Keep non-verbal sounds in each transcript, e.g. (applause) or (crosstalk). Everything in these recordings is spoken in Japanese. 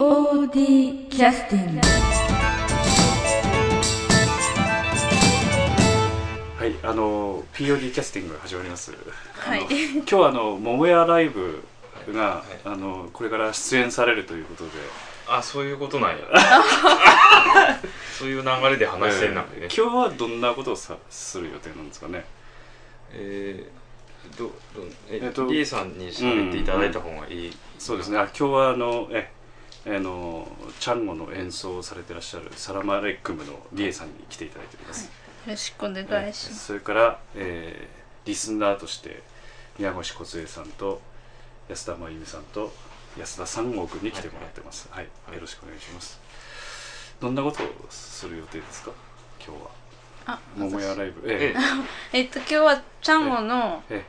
POD キャスティングはい、あの POD キャスティングが始まります。はい。今日はあの桃屋ライブが、あのこれから出演されるということで、あそういうことなんや。(laughs) そういう流れで話してんなえー今日はどんなことをさする予定なんですかね。えー、どどええっとリエさんに喋っていただいた方がいい、そうですね。あ今日はあのえあのチャンゴの演奏をされてらっしゃるサラマレックムのリエさんに来ていただいております。よろしくお願いします。それから、えーリスナーとして宮越梢さんと安田真由美さんと安田三郷君に来てもらってます、はい。はい。よろしくお願いします。どんなことをする予定ですか？今日は。あ、桃屋私ライブ。ええ。(laughs) っと今日はチャンゴのえ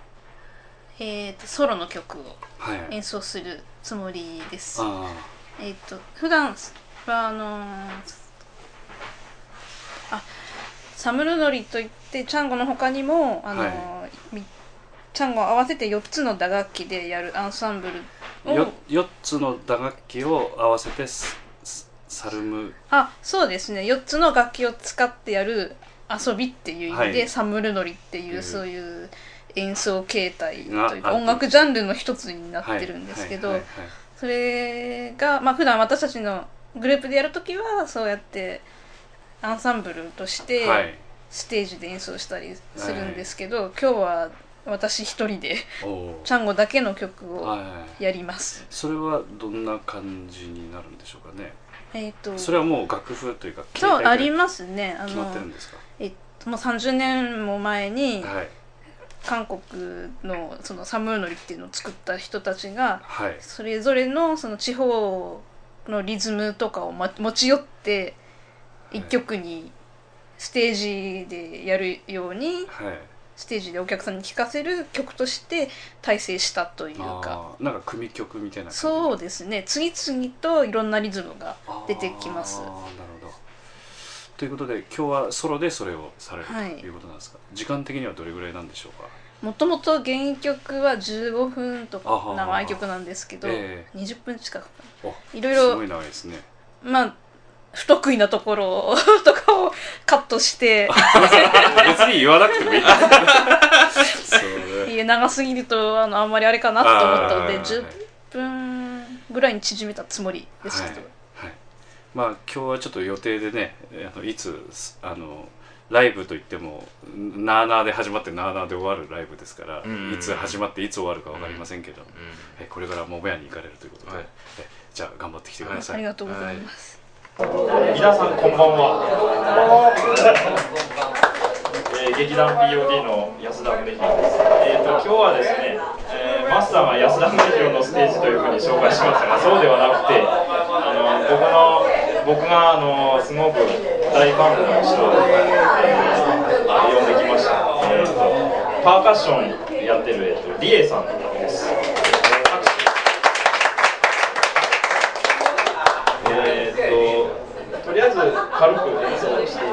え。えっとソロの曲をえはい。演奏するつもりです。あえっと普段はあのーあサムルノリといってチャンゴの他にもあのーはみチャンゴを合わせて4つの打楽器でやるアンサンブルを。あよ4つの打楽器を合わせてサルム。あそうですね。4つの楽器を使ってやる遊びっていう意味で、はい。サムルノリっていう、うん。そういう演奏形態というか音楽ジャンルの一つになってるんですけど、はい。はいそれが、まあ普段私たちのグループでやるときはそうやってアンサンブルとしてはい。はいステージで演奏したりするんですけど、今日は私一人でおおチャンゴだけの曲をはいはい。やります。それはどんな感じになるんでしょうかね？えっ、とそれはもう楽譜というかそうありすますね。あ決まのってるんですか？えっともう30年も前にはい韓国のそのサムーノリっていうのを作った人たちがはい。それぞれのその地方のリズムとかを、ま、持ち寄って一曲にステージでやるようにはい。ステージでお客さんに聴かせる曲として大成したというか。なんか組曲みたいなそうですね。次々といろんなリズムが出てきますということで今日はソロでそれをされるとはい。いうことなんですか、時間的にはどれぐらいなんでしょうか？もともと原曲は15分とか長い曲なんですけどえ20分近くいろいろすごい長いですね。まあ不得意なところ (laughs) とかをカットして (laughs) 別に言わなくてもいい。いや長すぎるとあのあんまりあれかなと思ったのであー10分ぐらいに縮めたつもりですけど、はいはい、まあ今日はちょっと予定でねあのいつあのライブといってもなあなあで始まってなあなあで終わるライブですから、うんいつ始まっていつ終わるか分かりませんけど、うえこれから桃屋に行かれるということで、はい。えじゃあ頑張ってきてください、ありがとうございます、皆さんこんばんは。(laughs) えー劇団 POD の安田宗弘です。えっ、と今日はですね、えーマスターが安田宗弘のステージというふうに紹介しましたが、そうではなくて、僕があのすごく大ファンの人を、えー呼んできました。えっ、とパーカッションやってるえっ、とリエさんです。えー、ととりあえず軽く演奏して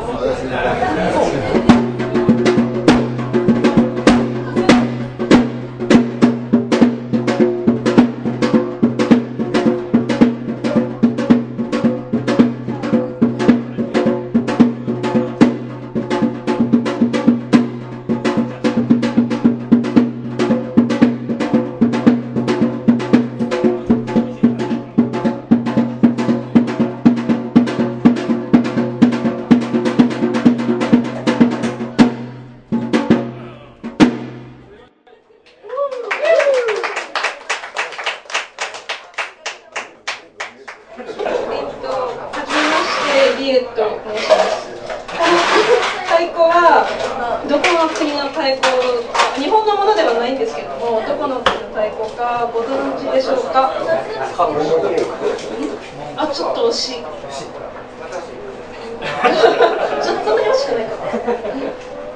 そんなに惜しくないか。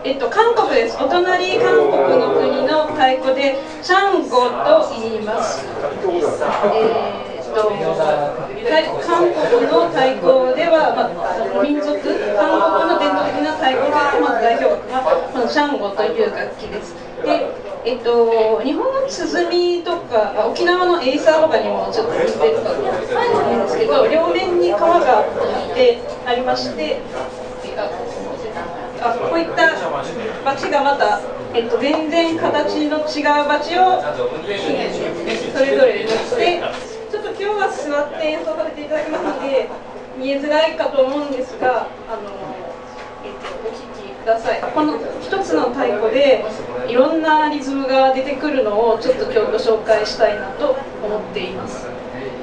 えっと、韓国です。お隣韓国の国の太鼓で、チャンゴと言います。えーっと、韓国の太鼓では、まあ、民族、韓国の伝統的な太鼓でまず代表がこのシャンゴという楽器です。で、えっと、日本の鼓とか、沖縄のエイサーとかにもちょっと似てるかと思うんですけど両面に皮が引いてありましてあこういったバチがまた、えっと、全然形の違うバチをそれぞれ塗ってちょっと今日は座って演奏させていただきますので見えづらいかと思うんですがあの、えっと、お聴きください。この一つの太鼓でいろんなリズムが出てくるのをちょっと今日ご紹介したいなと思っています。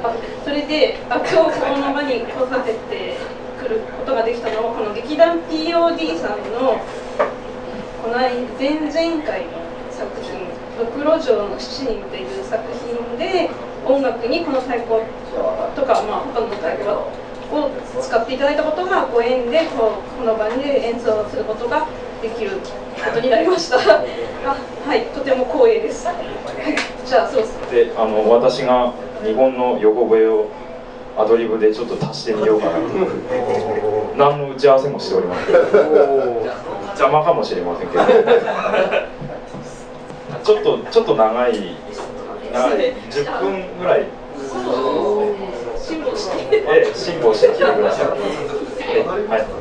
あそれであ今日この場に来させてくることができたのはこの劇団 POD さんのこの前々回の作品「ドクロ城の七人」という作品で音楽にこの太鼓とか、まあ、他の太鼓を使っていただいたことがご縁でこうこの場で演奏することができることになりました。あはいとても光栄です、はい、じゃあそうですであの私が日本の横笛をアドリブでちょっと足してみようかなと。何の打ち合わせもしておりません。邪魔かもしれませんけど。ちょっとちょっと長い長い10分ぐらい。辛抱して。ええ辛抱して聞いてください。えはい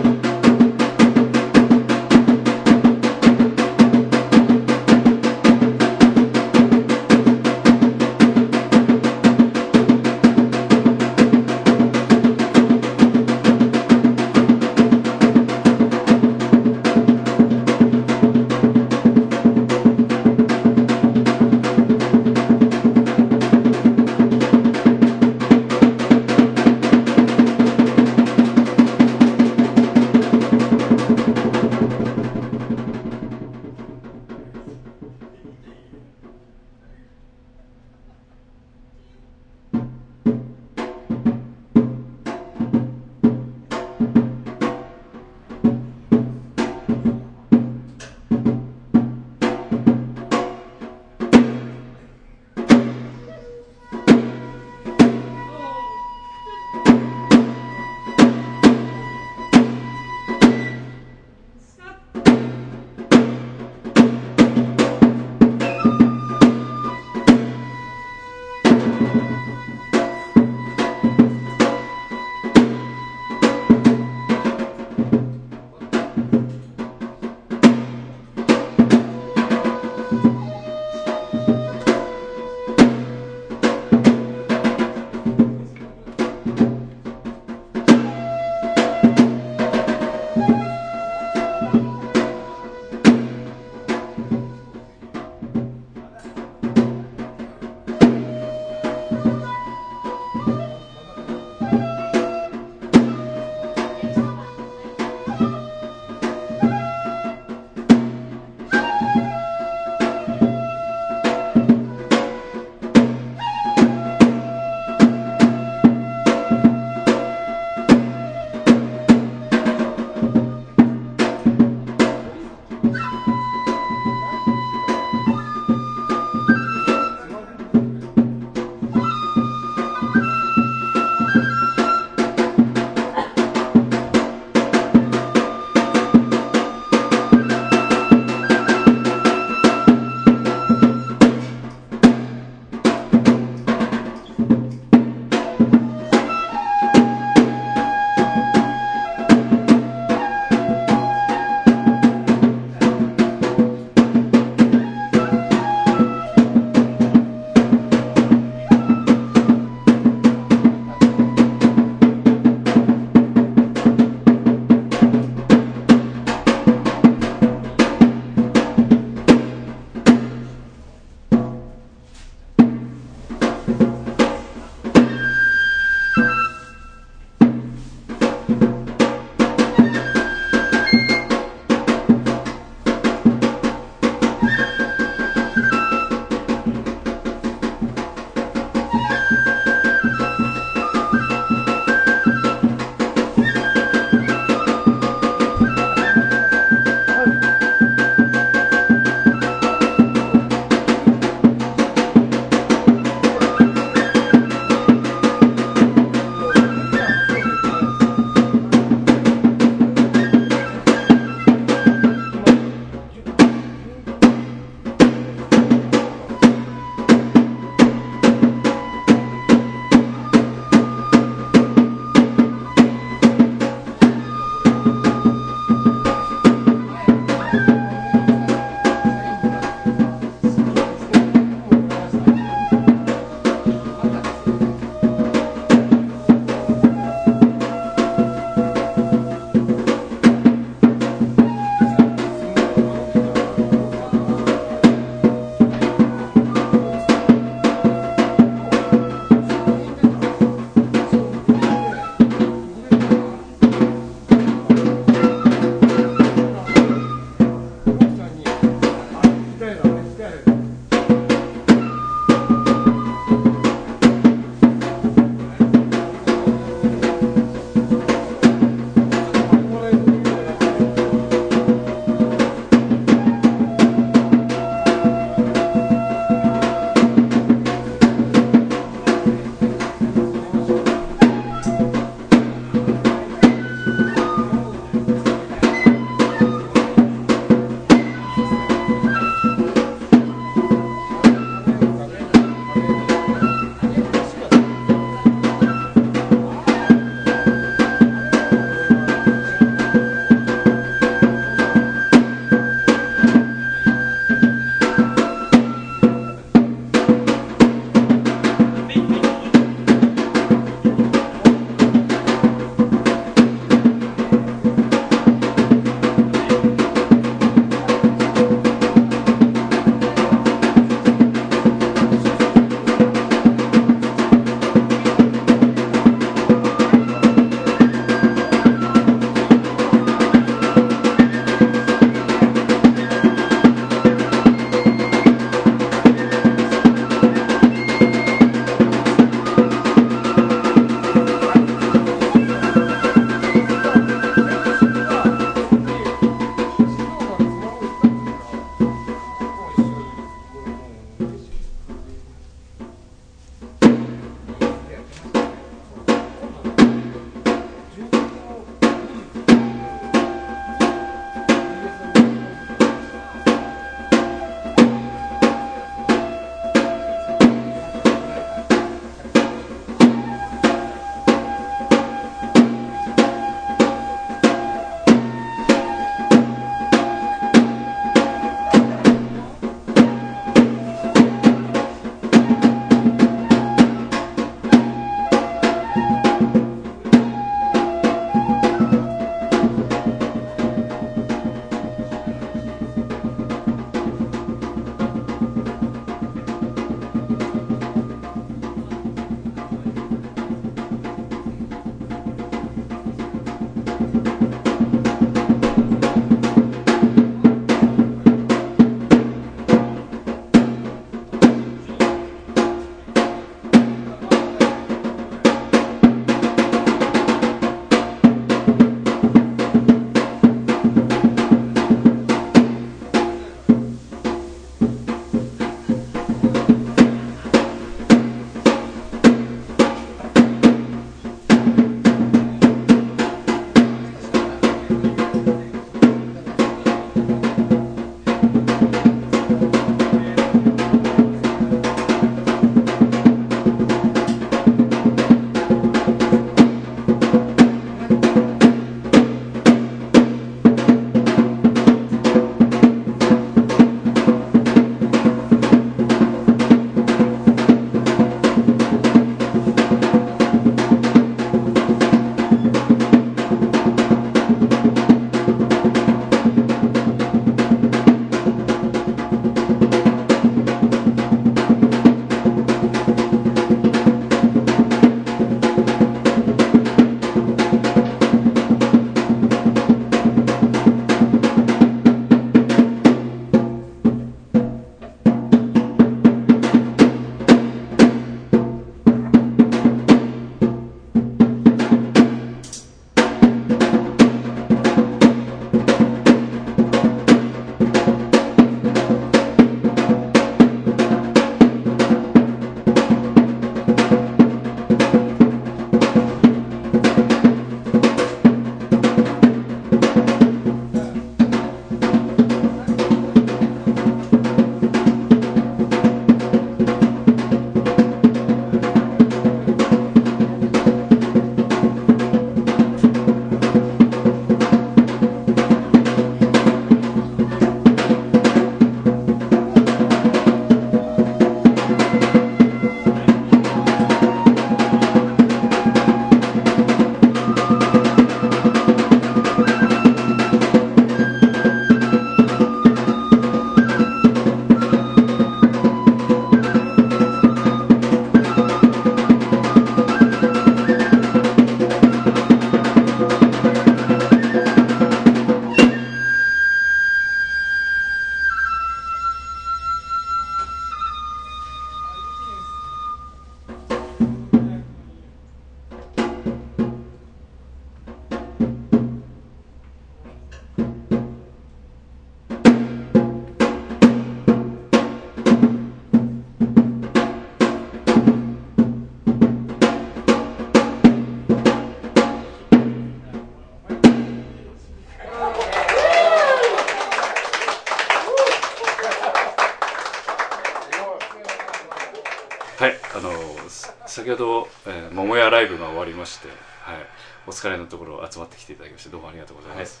はいあのす先ほど、えー、桃屋ライブが終わりまして、はい、お疲れのところ集まってきていただきましてどうもありがとうございます、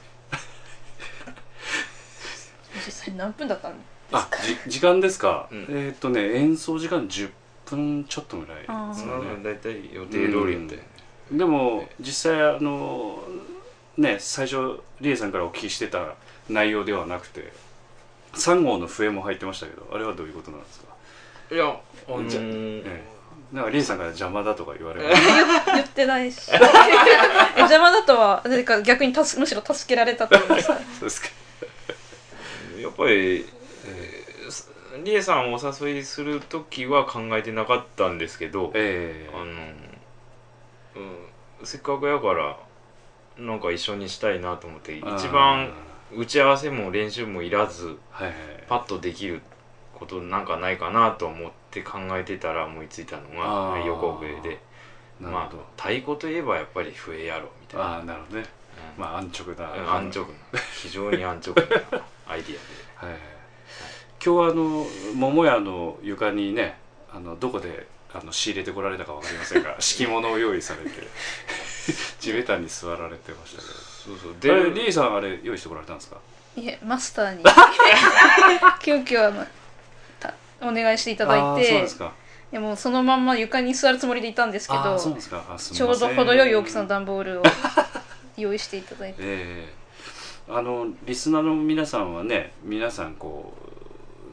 実際何分だったの？あじ時間ですか、うん。えーっとね演奏時間10分ちょっとぐらいですかね、だいたい予定通りやって、でも実際あのね最初リエさんからお聞きしてた内容ではなくて3号の笛も入ってましたけどあれはどういうことなんですか、いやあのじゃーええなんかリエさんから邪魔だとか言われま言ってないし。(laughs) 邪魔だとはなんか逆に助むしろ助けられたと思いましたそうですか。やっぱり、えーすリエさんをお誘いする時は考えてなかったんですけどえあの、うん、せっかくやからなんか一緒にしたいなと思ってえ一番打ち合わせも練習もいらずはいはい。パッとできることなんかないかなと思って考えてたら思いついたのが横笛で。まあ太鼓といえばやっぱり笛やろみたいな。ああなるほどね。うん。まあ安直な、うん安直な。非常に安直なアイディはい (laughs) はい。今日はあの桃屋の床にねあのどこであの仕入れてこられたかわかりませんが (laughs) 敷物を用意されて (laughs) 地べたに座られてましたけど。アでそう。そうでリーさんあれ用意してこられたんですか？いえマスターに。急遽あのたお願いしていただいてでもそのまんま床に座るつもりでいたんですけどちょうど程よい大きさの段ボールを (laughs) 用意していただいて。ええ。あのリスナーの皆さんはね皆さんこ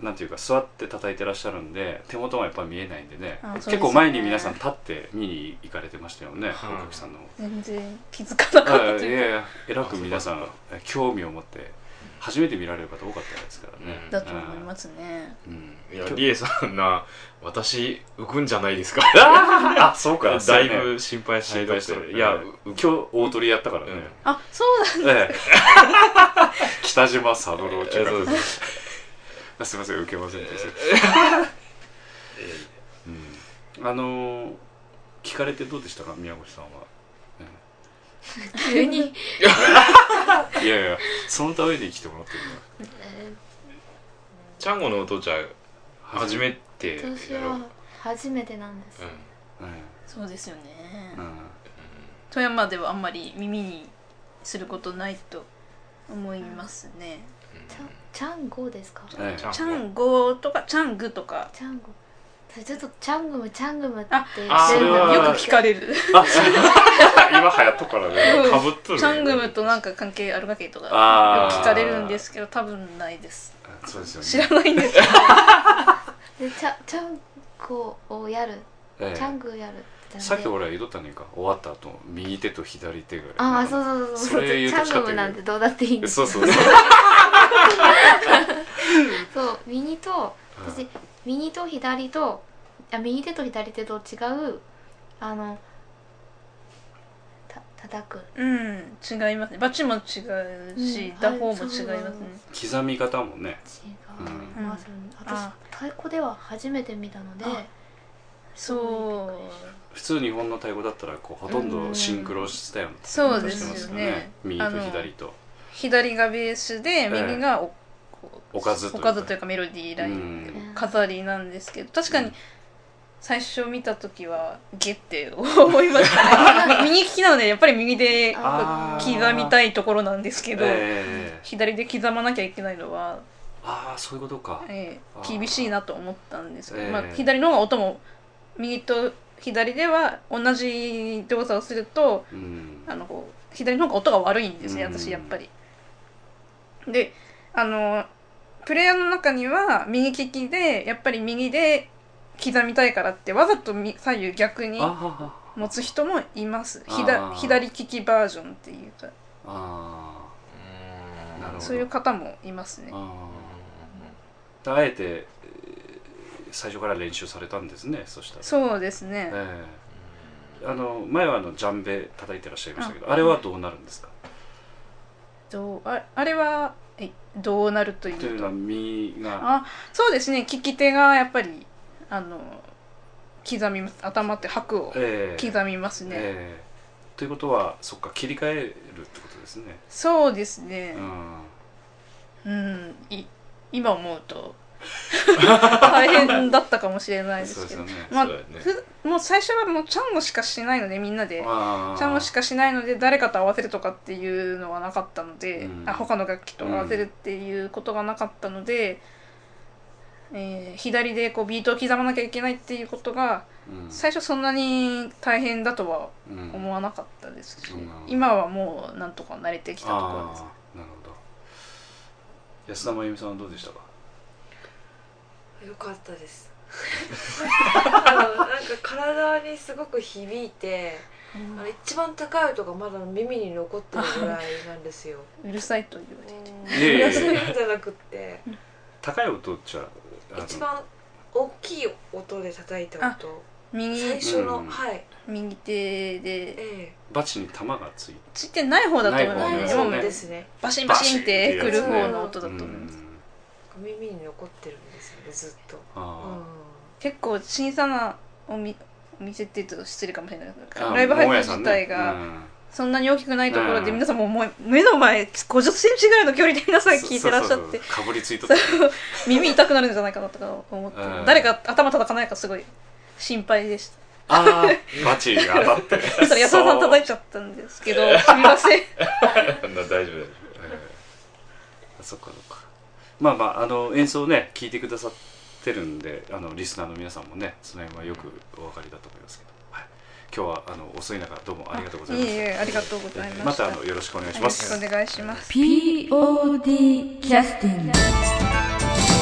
うなんていうか座って叩いてらっしゃるんで手元がやっぱ見えないんでねね。結構前に皆さん立って見に行かれてましたよねはい。大垣さんの。全然気づかなかったというか。やいやえらく皆さんえ興味を持って初めて見られる方多かったですからね、うんだと思いますね。うん。いやリエさんな私浮くんじゃないですか。(laughs) あそうか。だいぶ心配して。心配してる。いや今日大鳥やったからね、うん。あそうだ。ええ。(laughs) 北島三郎っていうかそうそう (laughs) あすみません受けませんでした、うん、あのー聞かれてどうでしたか？宮越さんは、急に、いやいやそのために来てもらってるえちゃんごのお父ちゃんの初めてー私やろうは初めてなんです、うん。はいそうですよね。うん。富山ではあんまり耳にすることないと思いますね。ちゃんちゃんごですか？ええ。ちゃんチャンゴとかチャングとか。ちゃんごそれちょっとチャングムチャングムってあそれは。よく聞かれる。(laughs) 今流行っとくからね。うんかぶっとるチャングムとなんか関係あるわけとかよく聞かれるんですけど多分ないです。そうですよね。知らないんですけど (laughs) でちゃちゃんこをやる。ええ。チャングやるさっき俺は言うとったねんか終わった後右手と左手がああそうそうそうそそう。れ言うとチャングムなんてどうだっていいんですそうそうそう。(laughs) そう右とうん。私右と左とあ右手と左手と違うあのた叩く。うん違いますね。バチも違うし、うん打法も違いますね。はい刻み方もね。違うん。います、私あ。太鼓では初めて見たのであ。そう。普通日本の太鼓だったらこうほとんどシンクロしたようなそうですよね。してますよ右と左と。左がベースで右がお、おかずというおかかずというかメロディーライン、うん。飾りなんですけど確かに最初見た時はゲって思いましたね。(laughs) 右利きなのでやっぱり右で刻みたいところなんですけど、ええ。左で刻まなきゃいけないのは、ああそういうことか。えあーー。厳しいなと思ったんですけど、ええ。まあ、左の方が音も右と左では同じ動作をするとうん。あのこう左の方が音が悪いんですねうん。私やっぱり。であのプレイヤーの中には右利きでやっぱり右で刻みたいからってわざとみ左右逆に持つ人もいます。あー。左左利きバージョンっていうか。あうん。なるほど。そういう方もいますね。ーあー。あえてえー最初から練習されたんですねそしたら。そうですね。ええ。あの前はあのジャンベ叩いてらっしゃいましたけどあれはどうなるんですか？どうああれはえどうなるというと。というのは右が。あそうですね。利き手がやっぱりあの刻みます頭って拍をええ。刻みますね、ええ。ということはそっか切り替えるってことですね。そうですね。うん。うん。い今思うと (laughs) 大変だったかもしれないですけど。ね。まあね。ふもう最初はもうチャンゴしかしないのでみんなで。あー。チャンゴしかしないので誰かと合わせるとかっていうのはなかったので、うん。あ他の楽器と合わせるっていうことがなかったので、えー左でこうビートを刻まなきゃいけないっていうことがうん。最初そんなに大変だとはうん。思わなかったですし、うん今はもうなんとか慣れてきたところです。なるほど。安田真由美さんはどうでしたか？よかったです。なんか体にすごく響いてあの一番高い音がまだ耳に残ってるぐらいなんですよ。うるさいと言われてういうん。じゃなくって高い音っちゃ一番大きい音で叩いた音。右。最初の、うん。はい。右手で。えバチに弾がついて。ついてない方だと思いますでもねですね。バシンバシンってくる方の音だと思います。耳に残ってるずっと、あ結構小さなおみお店って言うと失礼かもしれないライブハウス桃屋さんね。自体がうん。そんなに大きくないところでうん。皆さんもうもう目の前5 0センチぐらいの距離で皆さん聞いてらっしゃって。かぶりついと耳痛くなるんじゃないかなとか思って。うん。誰か頭叩かないかすごい心配でした。ああバチが当たって。(laughs) そしたら安田さん叩いちゃったんですけどすみません。(laughs) 大丈夫。大丈えーそっかそっかまあまああの演奏ね聞いてくださってるんであのリスナーの皆さんもねその辺はよくお分かりだと思いますけど、はい、今日はあの遅い中どうもありがとうございまいしたえいえありがとうございましたまたあのよろしくお願いしますよろしくお願いします。POD キャスティング